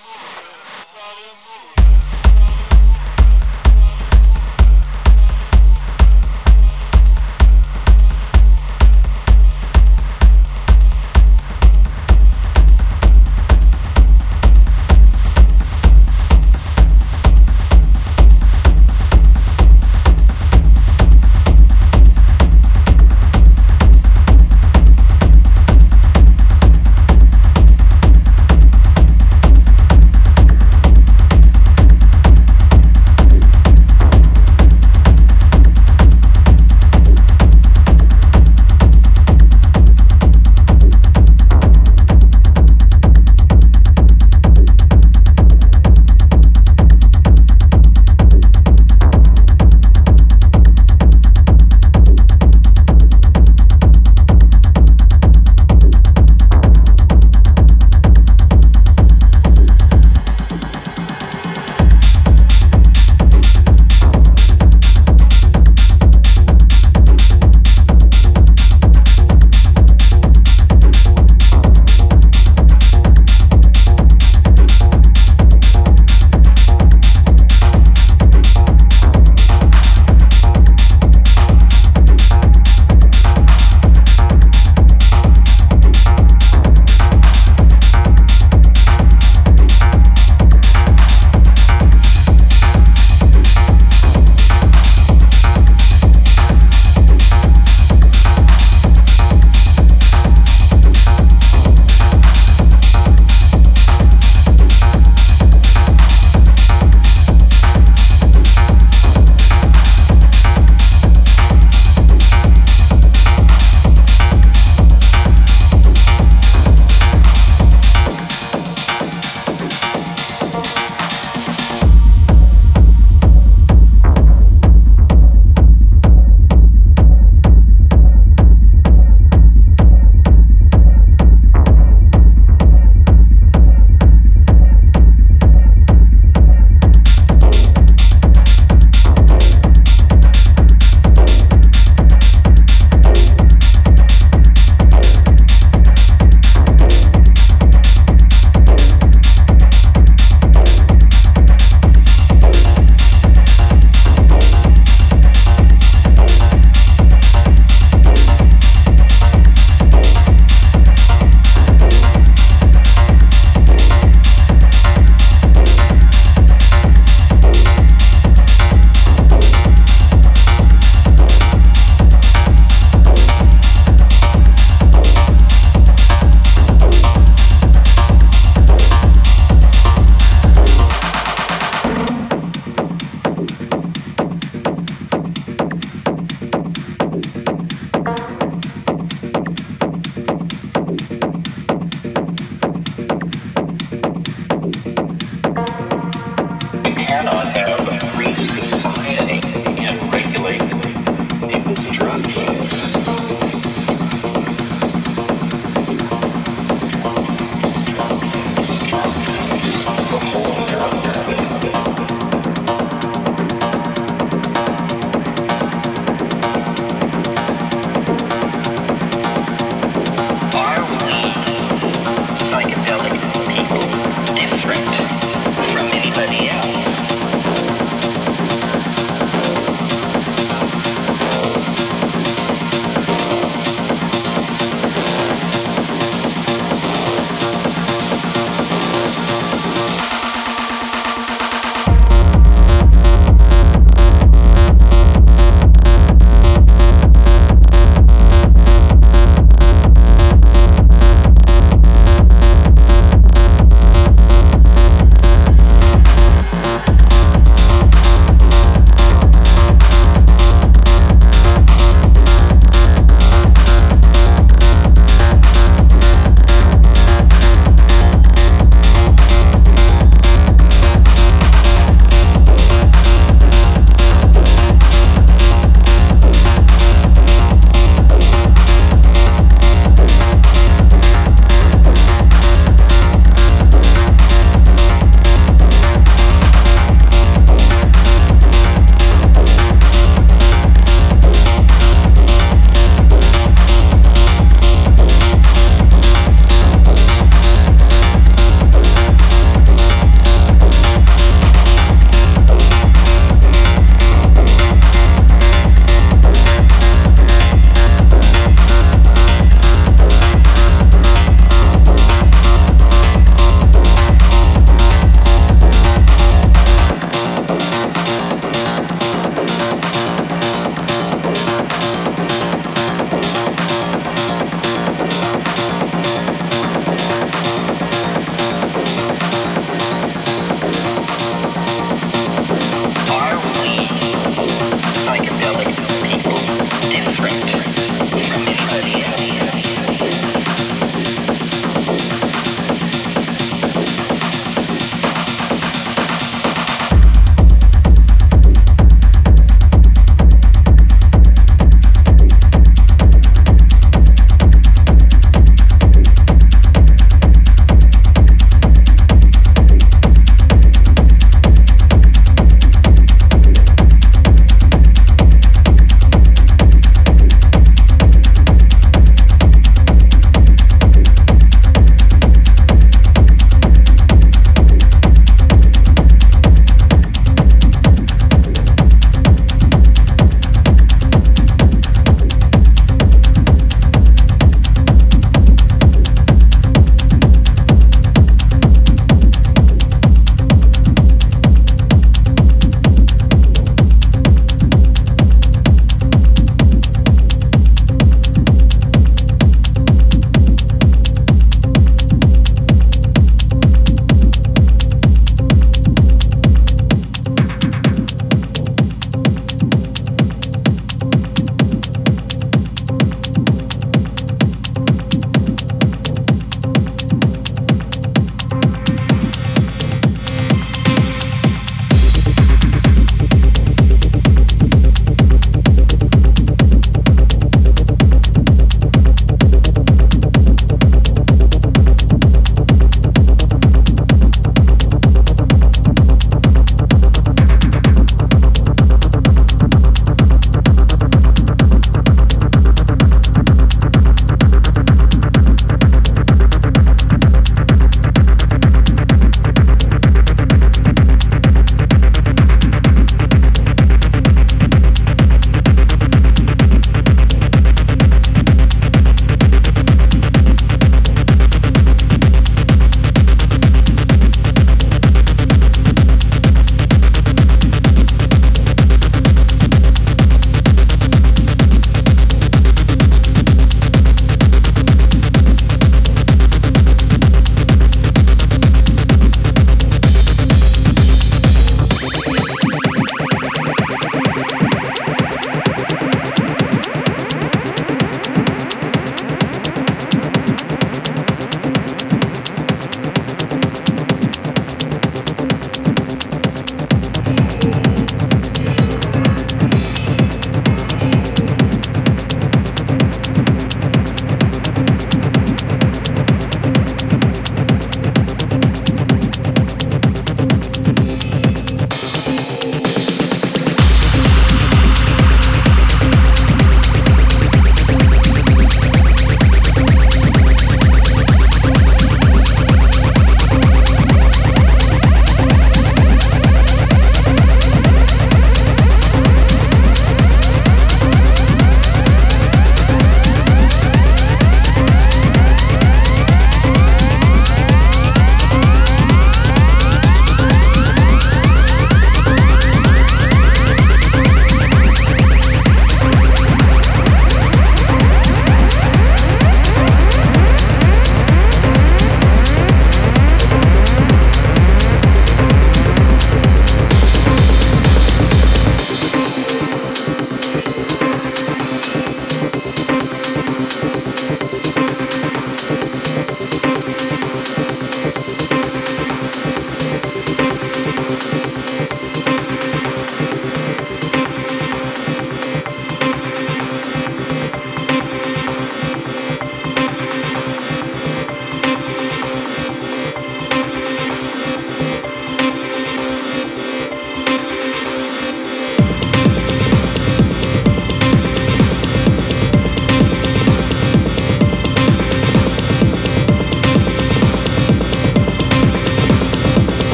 Yes!